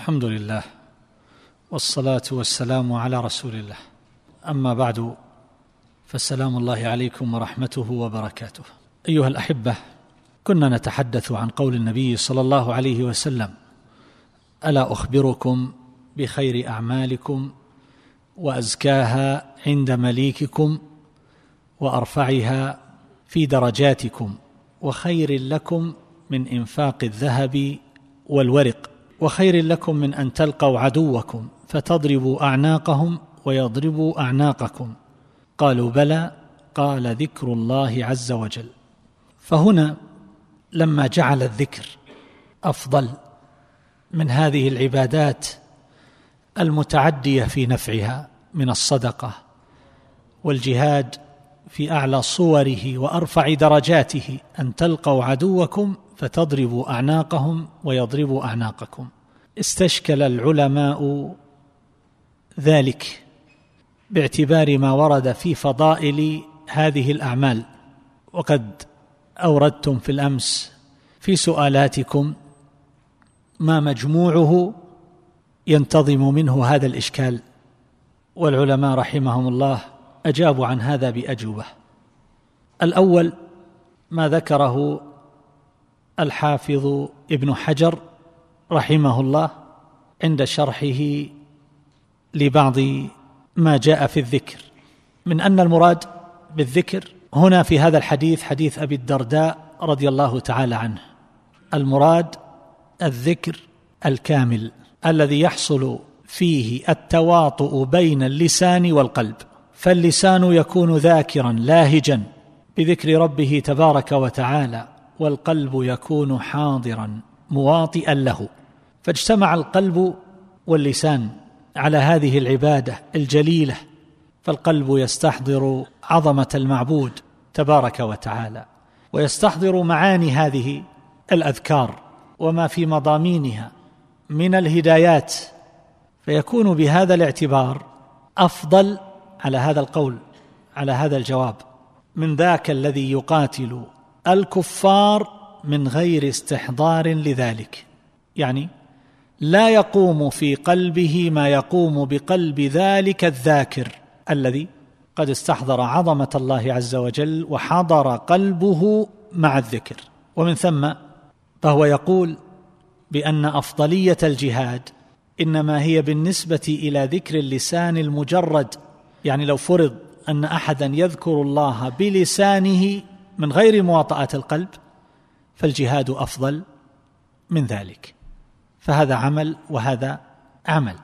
الحمد لله والصلاة والسلام على رسول الله. أما بعد فالسلام الله عليكم ورحمته وبركاته. أيها الأحبة كنا نتحدث عن قول النبي صلى الله عليه وسلم ألا أخبركم بخير أعمالكم وأزكاها عند مليككم وأرفعها في درجاتكم وخير لكم من إنفاق الذهب والورق وخير لكم من أن تلقوا عدوكم فتضربوا أعناقهم ويضربوا أعناقكم. قالوا بلى قال ذكر الله عز وجل. فهنا لما جعل الذكر أفضل من هذه العبادات المتعدية في نفعها من الصدقة والجهاد في أعلى صوره وأرفع درجاته أن تلقوا عدوكم فتضربوا أعناقهم ويضربوا أعناقكم. استشكل العلماء ذلك باعتبار ما ورد في فضائل هذه الأعمال. وقد أوردتم في الأمس في سؤالاتكم ما مجموعه ينتظم منه هذا الإشكال. والعلماء رحمهم الله اجابوا عن هذا بأجوبة. الأول ما ذكره الحافظ ابن حجر رحمه الله عند شرحه لبعض ما جاء في الذكر من أن المراد بالذكر هنا في هذا الحديث حديث أبي الدرداء رضي الله تعالى عنه. المراد الذكر الكامل الذي يحصل فيه التواطؤ بين اللسان والقلب. فاللسان يكون ذاكرا لاهجا بذكر ربه تبارك وتعالى والقلب يكون حاضرا مواطئا له. فاجتمع القلب واللسان على هذه العبادة الجليلة فالقلب يستحضر عظمة المعبود تبارك وتعالى ويستحضر معاني هذه الأذكار وما في مضامينها من الهدايات فيكون بهذا الاعتبار أفضل على هذا القول على هذا الجواب. من ذاك الذي يقاتل الكفار من غير استحضار لذلك. يعني لا يقوم في قلبه ما يقوم بقلب ذلك الذاكر الذي قد استحضر عظمة الله عز وجل وحضر قلبه مع الذكر. ومن ثم فهو يقول بأن أفضلية الجهاد إنما هي بالنسبة إلى ذكر اللسان المجرد يعني لو فرض أن أحدا يذكر الله بلسانه من غير مواطأة القلب فالجهاد أفضل من ذلك. فهذا عمل وهذا عمل.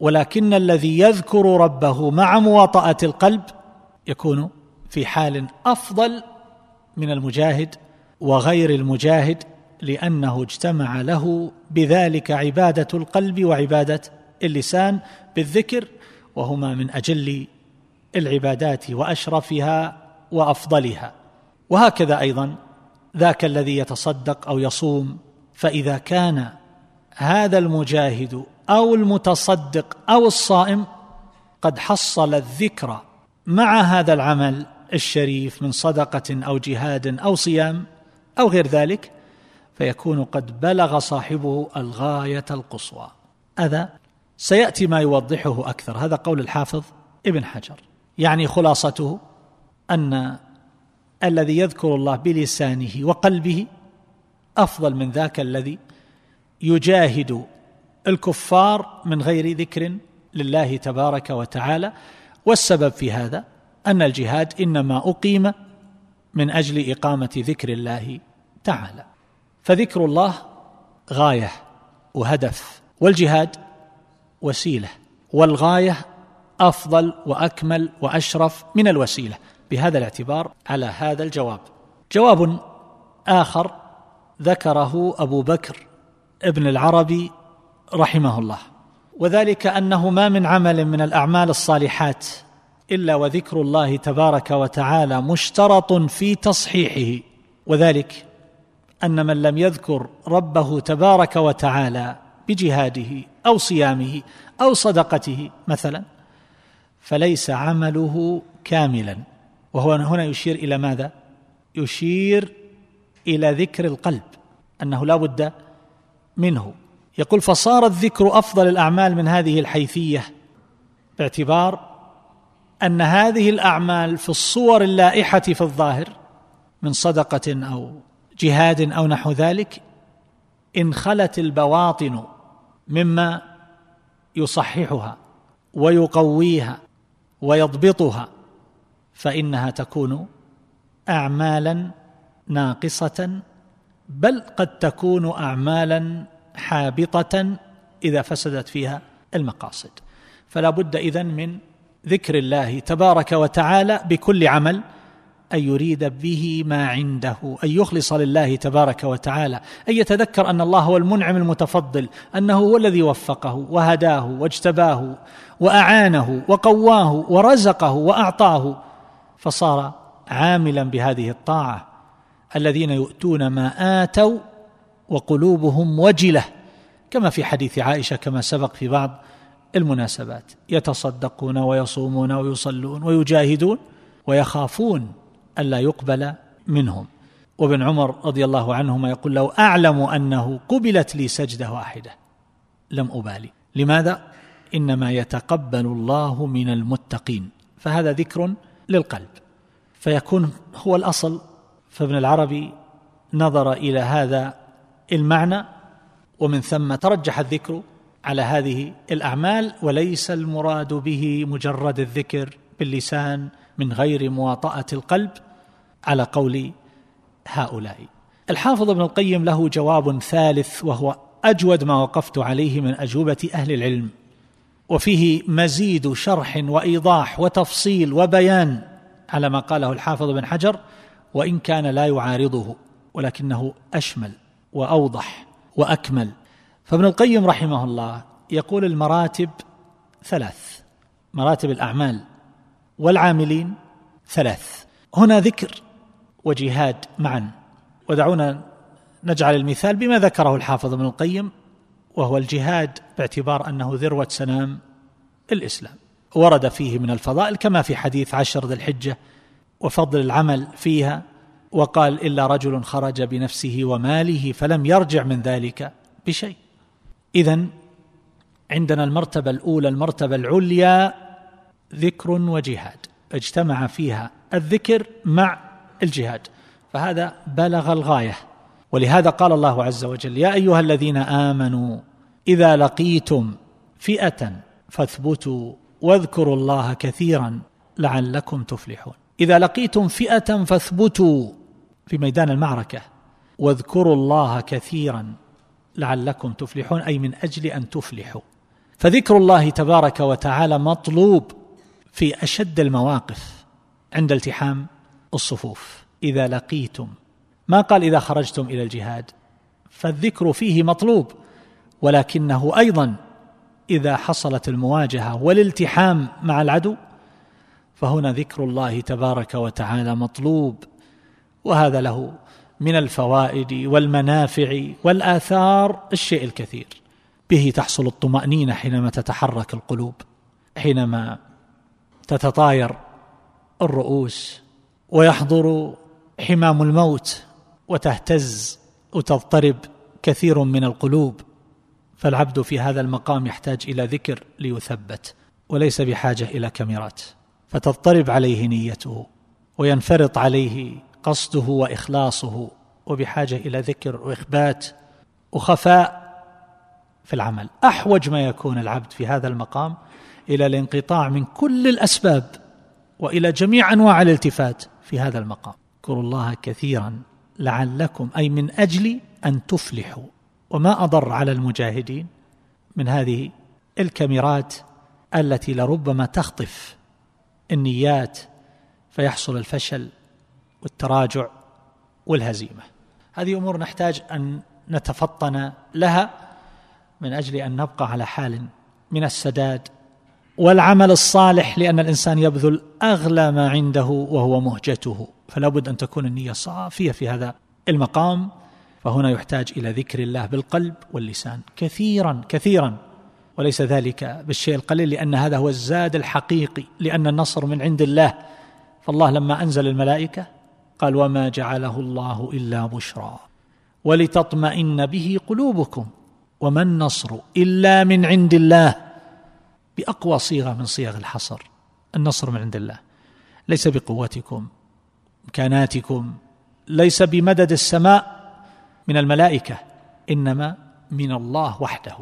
ولكن الذي يذكر ربه مع مواطأة القلب يكون في حال أفضل من المجاهد وغير المجاهد لأنه اجتمع له بذلك عبادة القلب وعبادة اللسان بالذكر وهما من أجل العبادات وأشرفها وأفضلها. وهكذا أيضا ذاك الذي يتصدق أو يصوم فإذا كان هذا المجاهد أو المتصدق أو الصائم قد حصل الذكر مع هذا العمل الشريف من صدقة أو جهاد أو صيام أو غير ذلك فيكون قد بلغ صاحبه الغاية القصوى. هذا سيأتي ما يوضحه أكثر. هذا قول الحافظ ابن حجر. يعني خلاصته أن الذي يذكر الله بلسانه وقلبه أفضل من ذاك الذي يجاهد الكفار من غير ذكر لله تبارك وتعالى. والسبب في هذا أن الجهاد إنما أقيم من أجل إقامة ذكر الله تعالى. فذكر الله غاية وهدف. والجهاد وسيلة. والغاية أفضل وأكمل وأشرف من الوسيلة. بهذا الاعتبار على هذا الجواب. جواب آخر ذكره أبو بكر ابن العربي رحمه الله. وذلك أنه ما من عمل من الأعمال الصالحات إلا وذكر الله تبارك وتعالى مشترط في تصحيحه. وذلك أن من لم يذكر ربه تبارك وتعالى بجهاده. أو صيامه أو صدقته مثلا فليس عمله كاملا. وهو هنا يشير إلى ماذا؟ يشير إلى ذكر القلب أنه لا بد منه. يقول فصار الذكر أفضل الأعمال من هذه الحيثية باعتبار أن هذه الأعمال في الصور اللائحة في الظاهر من صدقة أو جهاد أو نحو ذلك إن خلت البواطن مما يصححها ويقويها ويضبطها فإنها تكون اعمالا ناقصة بل قد تكون اعمالا حابطة إذا فسدت فيها المقاصد. فلا بد إذن من ذكر الله تبارك وتعالى بكل عمل أن يريد به ما عنده أن يخلص لله تبارك وتعالى أن يتذكر أن الله هو المنعم المتفضل أنه هو الذي وفقه وهداه واجتباه وأعانه وقواه ورزقه وأعطاه. فصار عاملا بهذه الطاعة. الذين يؤتون ما آتوا وقلوبهم وجلة كما في حديث عائشة كما سبق في بعض المناسبات يتصدقون ويصومون ويصلون ويجاهدون ويخافون ألا يقبل منهم. وابن عمر رضي الله عنهما يقول لو أعلم أنه قبلت لي سجدة واحدة لم أبالي. لماذا؟ إنما يتقبل الله من المتقين. فهذا ذكر للقلب. فيكون هو الأصل. فابن العربي نظر إلى هذا المعنى ومن ثم ترجح الذكر على هذه الأعمال وليس المراد به مجرد الذكر باللسان من غير مواطأة القلب على قول هؤلاء. الحافظ ابن القيم له جواب ثالث وهو أجود ما وقفت عليه من أجوبة أهل العلم وفيه مزيد شرح وإيضاح وتفصيل وبيان على ما قاله الحافظ بن حجر وإن كان لا يعارضه ولكنه أشمل وأوضح وأكمل. فابن القيم رحمه الله يقول المراتب ثلاث مراتب الأعمال والعاملين ثلاث. هنا ذكر وجهاد معا. ودعونا نجعل المثال بما ذكره الحافظ ابن القيم وهو الجهاد باعتبار أنه ذروة سنام الإسلام. ورد فيه من الفضائل كما في حديث عشر ذي الحجة وفضل العمل فيها وقال إلا رجل خرج بنفسه وماله فلم يرجع من ذلك بشيء. اذا عندنا المرتبة الأولى المرتبة العليا ذكر وجهاد اجتمع فيها الذكر مع الجهاد فهذا بلغ الغاية. ولهذا قال الله عز وجل يا أيها الذين آمنوا إذا لقيتم فئة فاثبتوا واذكروا الله كثيرا لعلكم تفلحون. إذا لقيتم فئة فاثبتوا في ميدان المعركة واذكروا الله كثيرا لعلكم تفلحون أي من أجل أن تفلحوا. فذكر الله تبارك وتعالى مطلوب في أشد المواقف عند التحام الصفوف. إذا لقيتم ما قال إذا خرجتم إلى الجهاد فالذكر فيه مطلوب ولكنه أيضا إذا حصلت المواجهة والالتحام مع العدو فهنا ذكر الله تبارك وتعالى مطلوب. وهذا له من الفوائد والمنافع والآثار الشيء الكثير. به تحصل الطمأنينة حينما تتحرك القلوب حينما تتطاير الرؤوس ويحضر حمام الموت وتهتز وتضطرب كثير من القلوب فالعبد في هذا المقام يحتاج إلى ذكر ليثبت وليس بحاجة إلى كاميرات. فتضطرب عليه نيته وينفرط عليه قصده وإخلاصه وبحاجة إلى ذكر وإخبات وخفاء في العمل. أحوج ما يكون العبد في هذا المقام إلى الانقطاع من كل الأسباب وإلى جميع أنواع الالتفات في هذا المقام. اذكروا الله كثيرا لعلكم أي من أجل أن تفلحوا. وما أضر على المجاهدين من هذه الكاميرات التي لربما تخطف النيات فيحصل الفشل والتراجع والهزيمة. هذه أمور نحتاج أن نتفطن لها من أجل أن نبقى على حال من السداد والعمل الصالح لأن الإنسان يبذل أغلى ما عنده وهو مهجته. فلا بد أن تكون النية صافية في هذا المقام. فهنا يحتاج إلى ذكر الله بالقلب واللسان كثيرا كثيرا. وليس ذلك بالشيء القليل لأن هذا هو الزاد الحقيقي لأن النصر من عند الله. فالله لما أنزل الملائكة قال وما جعله الله إلا بشرى ولتطمئن به قلوبكم وما النصر إلا من عند الله. بأقوى صيغة من صيغ الحصر النصر من عند الله. ليس بقوتكم إمكاناتكم ليس بمدد السماء من الملائكة إنما من الله وحده.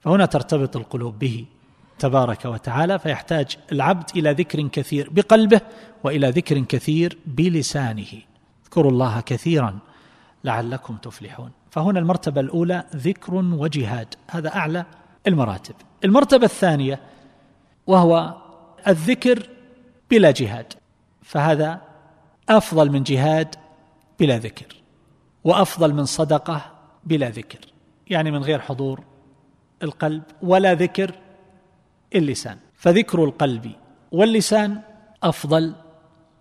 فهنا ترتبط القلوب به تبارك وتعالى فيحتاج العبد إلى ذكر كثير بقلبه وإلى ذكر كثير بلسانه. اذكروا الله كثيرا لعلكم تفلحون. فهنا المرتبة الأولى ذكر وجهاد. هذا أعلى المراتب. المرتبة الثانية وهو الذكر بلا جهاد. فهذا أفضل من جهاد بلا ذكر وأفضل من صدقة بلا ذكر يعني من غير حضور القلب ولا ذكر اللسان. فذكر القلب واللسان أفضل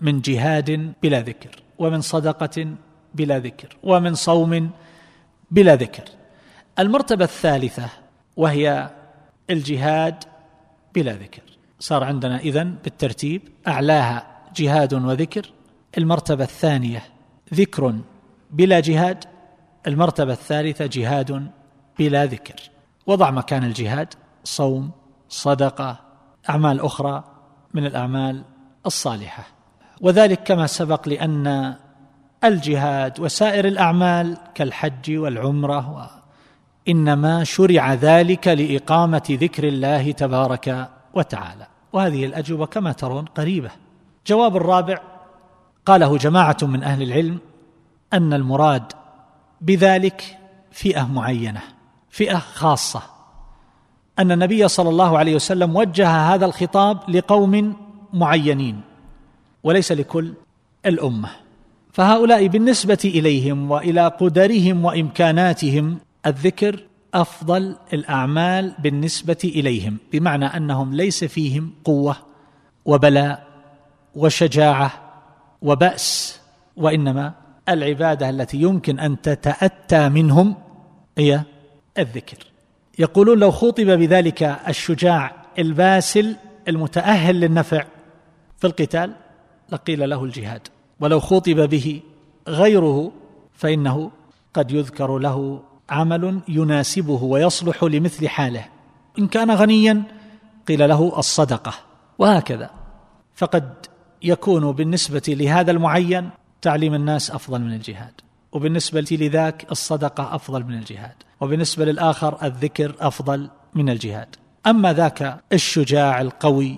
من جهاد بلا ذكر ومن صدقة بلا ذكر ومن صوم بلا ذكر. المرتبة الثالثة وهي الجهاد بلا ذكر. صار عندنا إذن بالترتيب أعلاها جهاد وذكر المرتبة الثانية ذكر بلا جهاد المرتبة الثالثة جهاد بلا ذكر. وضع مكان الجهاد صوم صدقة أعمال أخرى من الأعمال الصالحة. وذلك كما سبق لأن الجهاد وسائر الأعمال كالحج والعمرة إنما شرع ذلك لإقامة ذكر الله تبارك وتعالى. وهذه الأجوبة كما ترون قريبة. جواب الرابع قاله جماعة من أهل العلم أن المراد بذلك فئة معينة فئة خاصة. أن النبي صلى الله عليه وسلم وجه هذا الخطاب لقوم معينين وليس لكل الأمة. فهؤلاء بالنسبة إليهم وإلى قدرهم وإمكاناتهم الذكر أفضل الأعمال بالنسبة إليهم بمعنى أنهم ليس فيهم قوة وبلاء وشجاعة وبأس وإنما العبادة التي يمكن أن تتأتى منهم هي الذكر. يقولون لو خوطب بذلك الشجاع الباسل المتأهل للنفع في القتال لقيل له الجهاد ولو خوطب به غيره فإنه قد يذكر له عمل يناسبه ويصلح لمثل حاله. إن كان غنيا قيل له الصدقة وهكذا. فقد يكون بالنسبة لهذا المعين تعليم الناس أفضل من الجهاد وبالنسبة لذاك الصدقة أفضل من الجهاد وبالنسبة للآخر الذكر أفضل من الجهاد. أما ذاك الشجاع القوي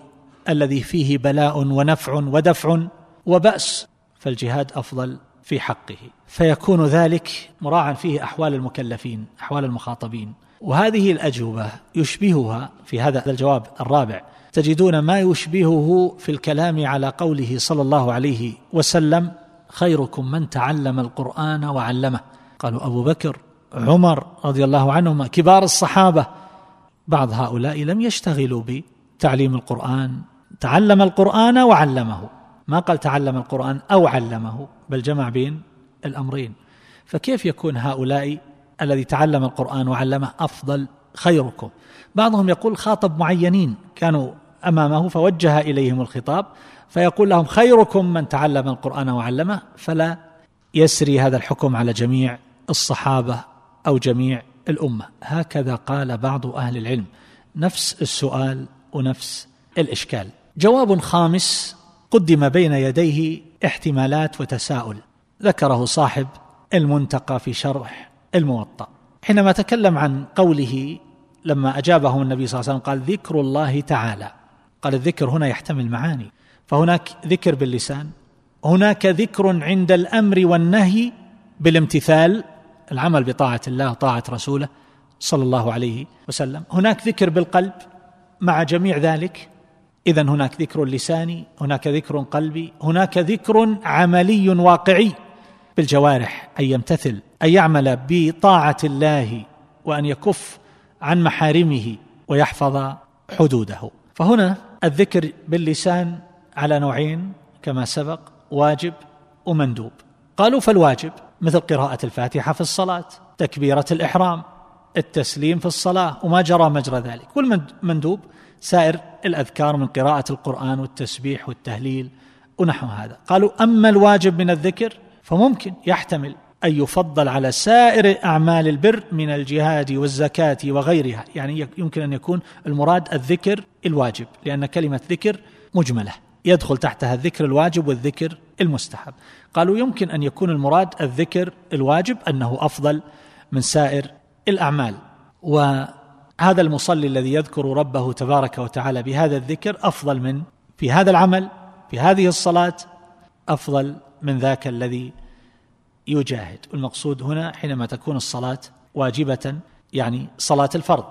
الذي فيه بلاء ونفع ودفع وبأس فالجهاد أفضل في حقه. فيكون ذلك مراعا فيه أحوال المكلفين أحوال المخاطبين. وهذه الأجوبة يشبهها في هذا الجواب الرابع. تجدون ما يشبهه في الكلام على قوله صلى الله عليه وسلم خيركم من تعلم القرآن وعلمه قالوا أبو بكر عمر رضي الله عنهما كبار الصحابة. بعض هؤلاء لم يشتغلوا بتعليم القرآن تعلم القرآن وعلمه. ما قال تعلم القرآن أو علمه بل جمع بين الأمرين. فكيف يكون هؤلاء الذي تعلم القرآن وعلمه أفضل خيركم؟ بعضهم يقول خاطب معينين كانوا أمامه فوجه إليهم الخطاب فيقول لهم خيركم من تعلم القرآن وعلمه فلا يسري هذا الحكم على جميع الصحابة أو جميع الأمة. هكذا قال بعض أهل العلم. نفس السؤال ونفس الإشكال. جواب خامس قدم بين يديه احتمالات وتساؤل. ذكره صاحب المنتقى في شرح الموطأ. حينما تكلم عن قوله لما أجابه النبي صلى الله عليه وسلم قال ذكر الله تعالى قال الذكر هنا يحتمل معاني. فهناك ذكر باللسان هناك ذكر عند الأمر والنهي بالامتثال العمل بطاعة الله وطاعة رسوله صلى الله عليه وسلم. هناك ذكر بالقلب مع جميع ذلك اذا هناك ذكر لساني هناك ذكر قلبي هناك ذكر عملي واقعي بالجوارح أن يمتثل أن يعمل بطاعة الله وأن يكف عن محارمه ويحفظ حدوده. فهنا الذكر باللسان على نوعين كما سبق واجب ومندوب. قالوا فالواجب مثل قراءة الفاتحة في الصلاة تكبيرة الإحرام التسليم في الصلاة وما جرى مجرى ذلك. والمندوب سائر الأذكار من قراءة القرآن والتسبيح والتهليل ونحو هذا. قالوا أما الواجب من الذكر فممكن يحتمل أن يفضل على سائر أعمال البر من الجهاد والزكاة وغيرها. يعني يمكن أن يكون المراد الذكر الواجب لأن كلمة ذكر مجملة. يدخل تحتها الذكر الواجب والذكر المستحب. قالوا يمكن أن يكون المراد الذكر الواجب أنه أفضل من سائر الأعمال. وهذا المصلي الذي يذكر ربه تبارك وتعالى بهذا الذكر أفضل من في هذا العمل في هذه الصلاة أفضل من ذاك الذي يجاهد. والمقصود هنا حينما تكون الصلاة واجبة يعني صلاة الفرض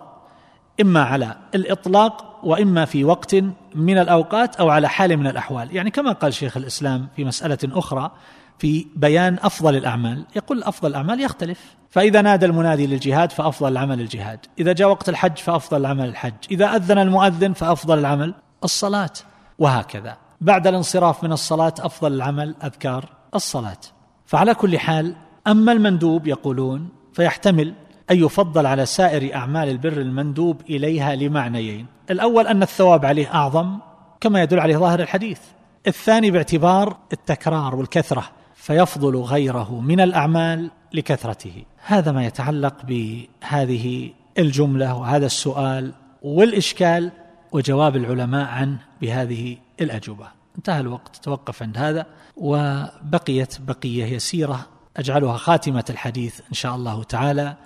إما على الإطلاق وإما في وقت من الأوقات أو على حال من الأحوال. يعني كما قال شيخ الإسلام في مسألة أخرى في بيان أفضل الأعمال. يقول أفضل الأعمال يختلف. فإذا نادى المنادي للجهاد فأفضل العمل الجهاد. إذا جاء وقت الحج فأفضل العمل الحج. إذا أذن المؤذن فأفضل العمل الصلاة. وهكذا. بعد الانصراف من الصلاة أفضل العمل أذكار الصلاة. فعلى كل حال أما المندوب يقولون فيحتمل أن يفضل على سائر أعمال البر المندوب إليها لمعنيين. الأول أن الثواب عليه أعظم كما يدل عليه ظاهر الحديث. الثاني باعتبار التكرار والكثرة. فيفضل غيره من الأعمال لكثرته. هذا ما يتعلق بهذه الجملة وهذا السؤال والإشكال وجواب العلماء عنه بهذه الأجوبة. انتهى الوقت. توقف عند هذا. وبقيت بقية يسيرة أجعلها خاتمة الحديث إن شاء الله تعالى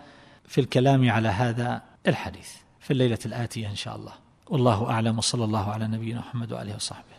في الكلام على هذا الحديث. في الليلة الآتية إن شاء الله. والله أعلم. وصلى الله على نبينا محمد وآله وصحبه.